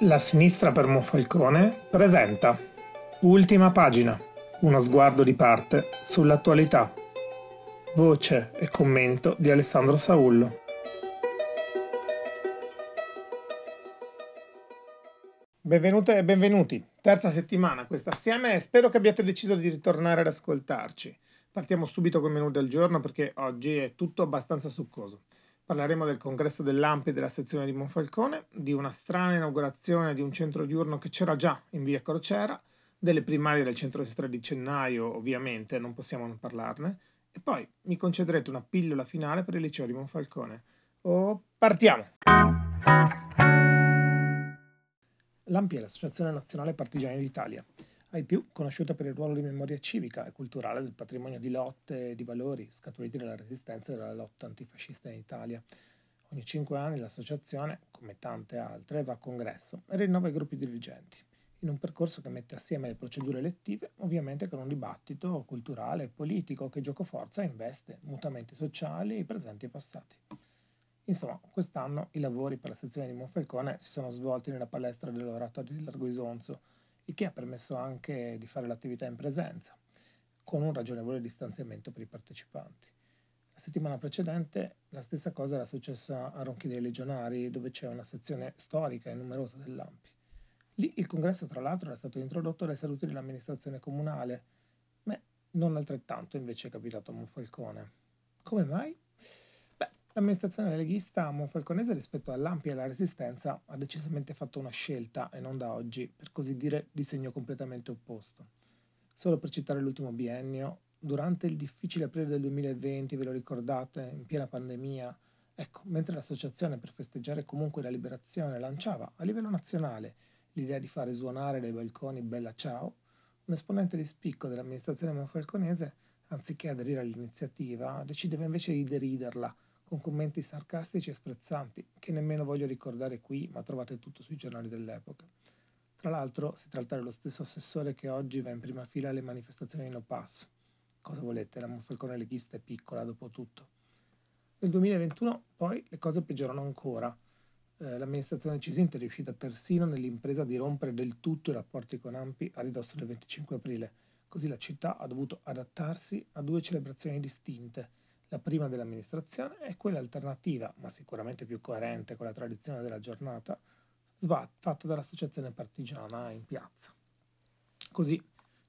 La sinistra per Monfalcone presenta Ultima pagina, uno sguardo di parte sull'attualità. Voce e commento di Alessandro Saullo. Benvenute e benvenuti. Terza settimana questa assieme e spero che abbiate deciso di ritornare ad ascoltarci. Partiamo subito col menù del giorno perché oggi è tutto abbastanza succoso. Parleremo del congresso dell'AMPI della sezione di Monfalcone, di una strana inaugurazione di un centro diurno che c'era già in via Crociera, delle primarie del centro-destra di Gennaio, ovviamente, non possiamo non parlarne, e poi mi concederete una pillola finale per il liceo di Monfalcone. Oh, partiamo! L'AMPI è l'Associazione Nazionale Partigiani d'Italia ai più conosciuta per il ruolo di memoria civica e culturale del patrimonio di lotte e di valori scaturiti dalla resistenza e dalla lotta antifascista in Italia. Ogni cinque anni l'associazione, come tante altre, va a congresso e rinnova i gruppi dirigenti, in un percorso che mette assieme le procedure elettive, ovviamente con un dibattito culturale e politico che giocoforza investe mutamenti sociali presenti e passati. Insomma, quest'anno i lavori per la sezione di Monfalcone si sono svolti nella palestra dell'oratorio di Largo Isonzo, il che ha permesso anche di fare l'attività in presenza, con un ragionevole distanziamento per i partecipanti. La settimana precedente la stessa cosa era successa a Ronchi dei Legionari, dove c'è una sezione storica e numerosa dell'AMPI. Lì il congresso, tra l'altro, era stato introdotto dai saluti dell'amministrazione comunale, ma non altrettanto invece è capitato a Monfalcone. Come mai? L'amministrazione leghista monfalconese rispetto all'ampia e alla resistenza ha decisamente fatto una scelta, e non da oggi, per così dire di segno completamente opposto. Solo per citare l'ultimo biennio, durante il difficile aprile del 2020, ve lo ricordate, in piena pandemia, ecco, mentre l'associazione per festeggiare comunque la liberazione lanciava a livello nazionale l'idea di fare suonare dai balconi Bella Ciao, un esponente di spicco dell'amministrazione monfalconese, anziché aderire all'iniziativa, decideva invece di deriderla con commenti sarcastici e sprezzanti, che nemmeno voglio ricordare qui, ma trovate tutto sui giornali dell'epoca. Tra l'altro si tratta dello stesso assessore che oggi va in prima fila alle manifestazioni No Pass. Cosa volete, la Monfalcone leghista è piccola dopo tutto. Nel 2021 poi le cose peggiorano ancora. Eh, l'amministrazione Cisinta è riuscita persino nell'impresa di rompere del tutto i rapporti con Ampi a ridosso del 25 aprile, così la città ha dovuto adattarsi a due celebrazioni distinte, la prima dell'amministrazione è quella alternativa, ma sicuramente più coerente con la tradizione della giornata, fatta dall'associazione partigiana in piazza. Così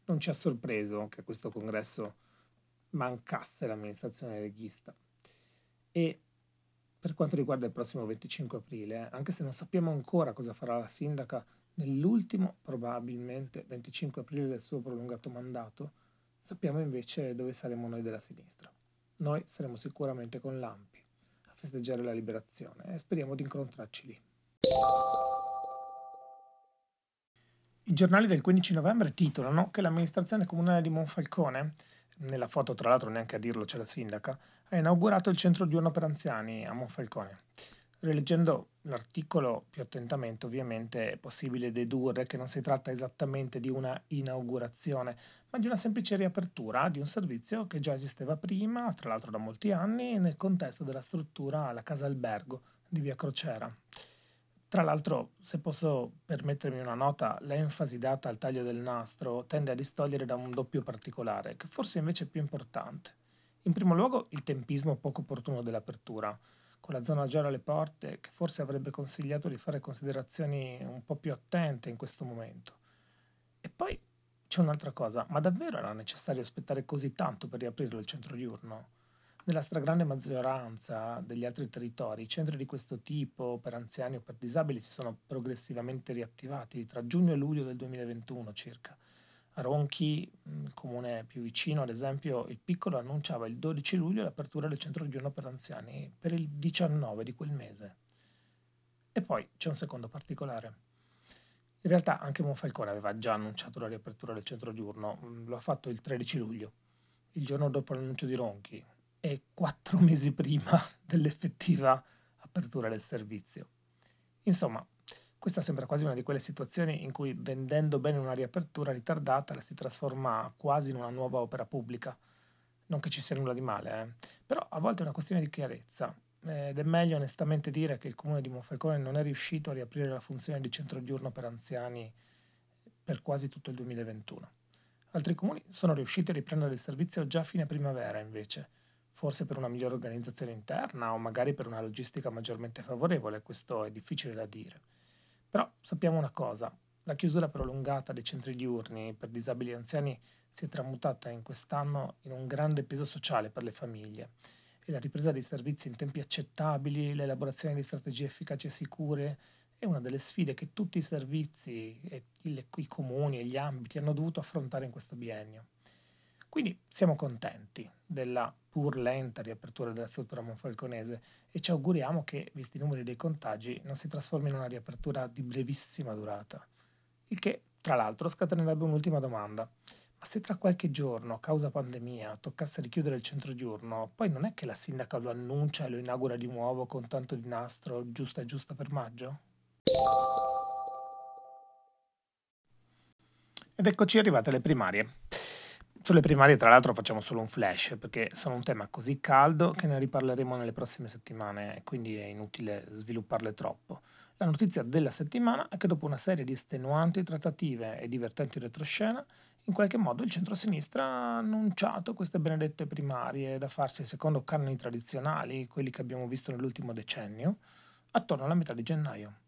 non ci ha sorpreso che a questo congresso mancasse l'amministrazione leghista. E per quanto riguarda il prossimo 25 aprile, anche se non sappiamo ancora cosa farà la sindaca nell'ultimo, probabilmente 25 aprile del suo prolungato mandato, sappiamo invece dove saremo noi della sinistra. Noi saremo sicuramente con l'AMPI a festeggiare la liberazione e speriamo di incontrarci lì. I giornali del 15 novembre titolano che l'amministrazione comunale di Monfalcone, nella foto tra l'altro neanche a dirlo c'è la sindaca, ha inaugurato il centro diurno per anziani a Monfalcone. Rileggendo l'articolo più attentamente, ovviamente è possibile dedurre che non si tratta esattamente di una inaugurazione, ma di una semplice riapertura di un servizio che già esisteva prima, tra l'altro da molti anni, nel contesto della struttura La Casa Albergo di Via Crociera. Tra l'altro, se posso permettermi una nota, l'enfasi data al taglio del nastro tende a distogliere da un doppio particolare, che forse invece è più importante. In primo luogo, il tempismo poco opportuno dell'apertura con la zona gialla alle porte, che forse avrebbe consigliato di fare considerazioni un po' più attente in questo momento. E poi c'è un'altra cosa, ma davvero era necessario aspettare così tanto per riaprire il centro diurno? Nella stragrande maggioranza degli altri territori, i centri di questo tipo, per anziani o per disabili, si sono progressivamente riattivati tra giugno e luglio del 2021 circa. Ronchi, mm, il comune più vicino, ad esempio, il piccolo annunciava il 12 luglio l'apertura del centro diurno per anziani per il 19 di quel mese. E poi c'è un secondo particolare. In realtà anche Monfalcone aveva già annunciato la riapertura del centro diurno, mm, lo ha fatto il 13 luglio, il giorno dopo l'annuncio di Ronchi e quattro mesi prima dell'effettiva apertura del servizio. Insomma, questa sembra quasi una di quelle situazioni in cui vendendo bene una riapertura ritardata la si trasforma quasi in una nuova opera pubblica. Non che ci sia nulla di male, eh? però a volte è una questione di chiarezza. ed è meglio onestamente dire che il comune di Monfalcone non è riuscito a riaprire la funzione di centro diurno per anziani per quasi tutto il 2021. Altri comuni sono riusciti a riprendere il servizio già a fine primavera, invece, forse per una migliore organizzazione interna o magari per una logistica maggiormente favorevole, questo è difficile da dire. Però sappiamo una cosa, la chiusura prolungata dei centri diurni per disabili e anziani si è tramutata in quest'anno in un grande peso sociale per le famiglie e la ripresa dei servizi in tempi accettabili, l'elaborazione di strategie efficaci e sicure è una delle sfide che tutti i servizi, i comuni e gli ambiti hanno dovuto affrontare in questo biennio. Quindi siamo contenti della pur lenta riapertura della struttura monfalconese e ci auguriamo che, visti i numeri dei contagi, non si trasformi in una riapertura di brevissima durata. Il che, tra l'altro, scatenerebbe un'ultima domanda. Ma se tra qualche giorno, causa pandemia, toccasse richiudere il centro diurno, poi non è che la sindaca lo annuncia e lo inaugura di nuovo con tanto di nastro giusta e giusta per maggio? Ed eccoci arrivate alle primarie. Sulle primarie, tra l'altro, facciamo solo un flash perché sono un tema così caldo che ne riparleremo nelle prossime settimane, quindi è inutile svilupparle troppo. La notizia della settimana è che dopo una serie di estenuanti trattative e divertenti retroscena, in qualche modo il centro-sinistra ha annunciato queste benedette primarie da farsi secondo canoni tradizionali, quelli che abbiamo visto nell'ultimo decennio, attorno alla metà di gennaio.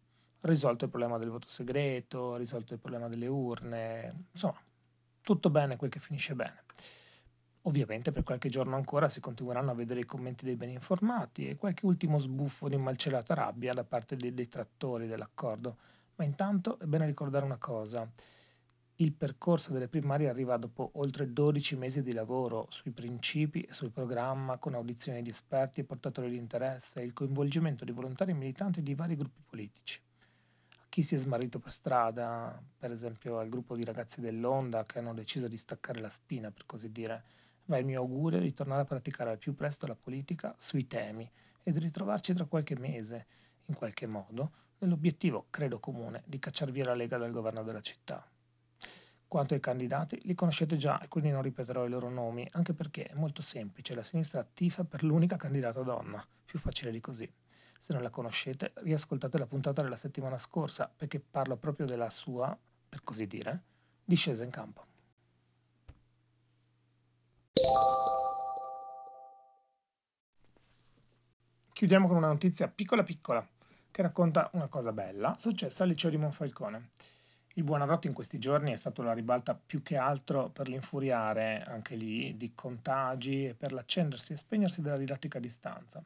Risolto il problema del voto segreto, risolto il problema delle urne, insomma, tutto bene quel che finisce bene. Ovviamente per qualche giorno ancora si continueranno a vedere i commenti dei ben informati e qualche ultimo sbuffo di malcelata rabbia da parte dei detrattori dell'accordo, ma intanto è bene ricordare una cosa il percorso delle primarie arriva dopo oltre 12 mesi di lavoro sui principi e sul programma, con audizioni di esperti e portatori di interesse e il coinvolgimento di volontari militanti di vari gruppi politici. Chi si è smarrito per strada, per esempio al gruppo di ragazzi dell'Onda che hanno deciso di staccare la spina, per così dire, va il mio augurio di tornare a praticare al più presto la politica sui temi e di ritrovarci tra qualche mese, in qualche modo, nell'obiettivo, credo comune, di cacciar via la Lega dal governo della città. Quanto ai candidati, li conoscete già e quindi non ripeterò i loro nomi, anche perché è molto semplice, la sinistra tifa per l'unica candidata donna, più facile di così. Se non la conoscete, riascoltate la puntata della settimana scorsa, perché parlo proprio della sua, per così dire, discesa in campo. Chiudiamo con una notizia piccola piccola, che racconta una cosa bella, successa al liceo di Monfalcone. Il Buonarroti in questi giorni è stato la ribalta più che altro per l'infuriare, anche lì, di contagi e per l'accendersi e spegnersi della didattica a distanza.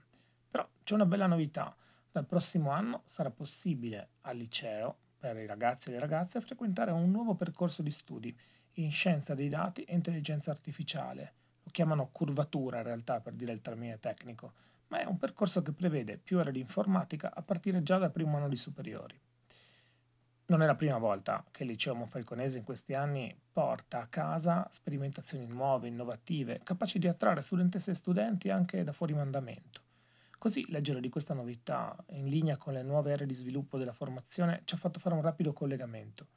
C'è una bella novità. Dal prossimo anno sarà possibile al liceo, per i ragazzi e le ragazze, frequentare un nuovo percorso di studi in scienza dei dati e intelligenza artificiale. Lo chiamano curvatura in realtà per dire il termine tecnico, ma è un percorso che prevede più ore di informatica a partire già dal primo anno di superiori. Non è la prima volta che il liceo monfalconese in questi anni porta a casa sperimentazioni nuove, innovative, capaci di attrarre studentesse e studenti anche da fuori mandamento. Così leggere di questa novità, in linea con le nuove aree di sviluppo della formazione, ci ha fatto fare un rapido collegamento.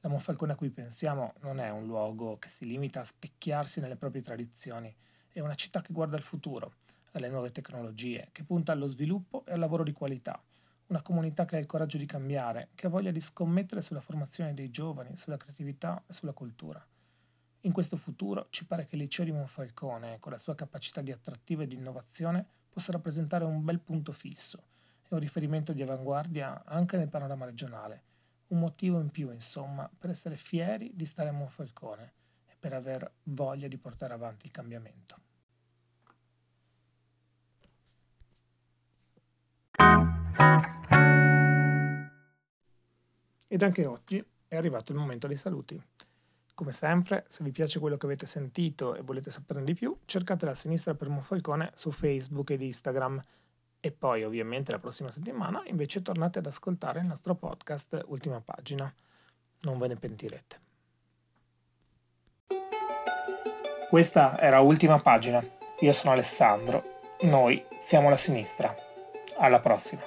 La Monfalcone a cui pensiamo non è un luogo che si limita a specchiarsi nelle proprie tradizioni, è una città che guarda al futuro, alle nuove tecnologie, che punta allo sviluppo e al lavoro di qualità una comunità che ha il coraggio di cambiare, che ha voglia di scommettere sulla formazione dei giovani, sulla creatività e sulla cultura. In questo futuro ci pare che il liceo di Monfalcone, con la sua capacità di attrattiva e di innovazione, possa rappresentare un bel punto fisso e un riferimento di avanguardia anche nel panorama regionale. Un motivo in più, insomma, per essere fieri di stare a Monfalcone e per aver voglia di portare avanti il cambiamento. Ed anche oggi è arrivato il momento dei saluti. Come sempre, se vi piace quello che avete sentito e volete saperne di più, cercate la sinistra per Monfalcone su Facebook ed Instagram. E poi, ovviamente, la prossima settimana invece tornate ad ascoltare il nostro podcast Ultima Pagina. Non ve ne pentirete. Questa era Ultima Pagina. Io sono Alessandro. Noi siamo la sinistra. Alla prossima.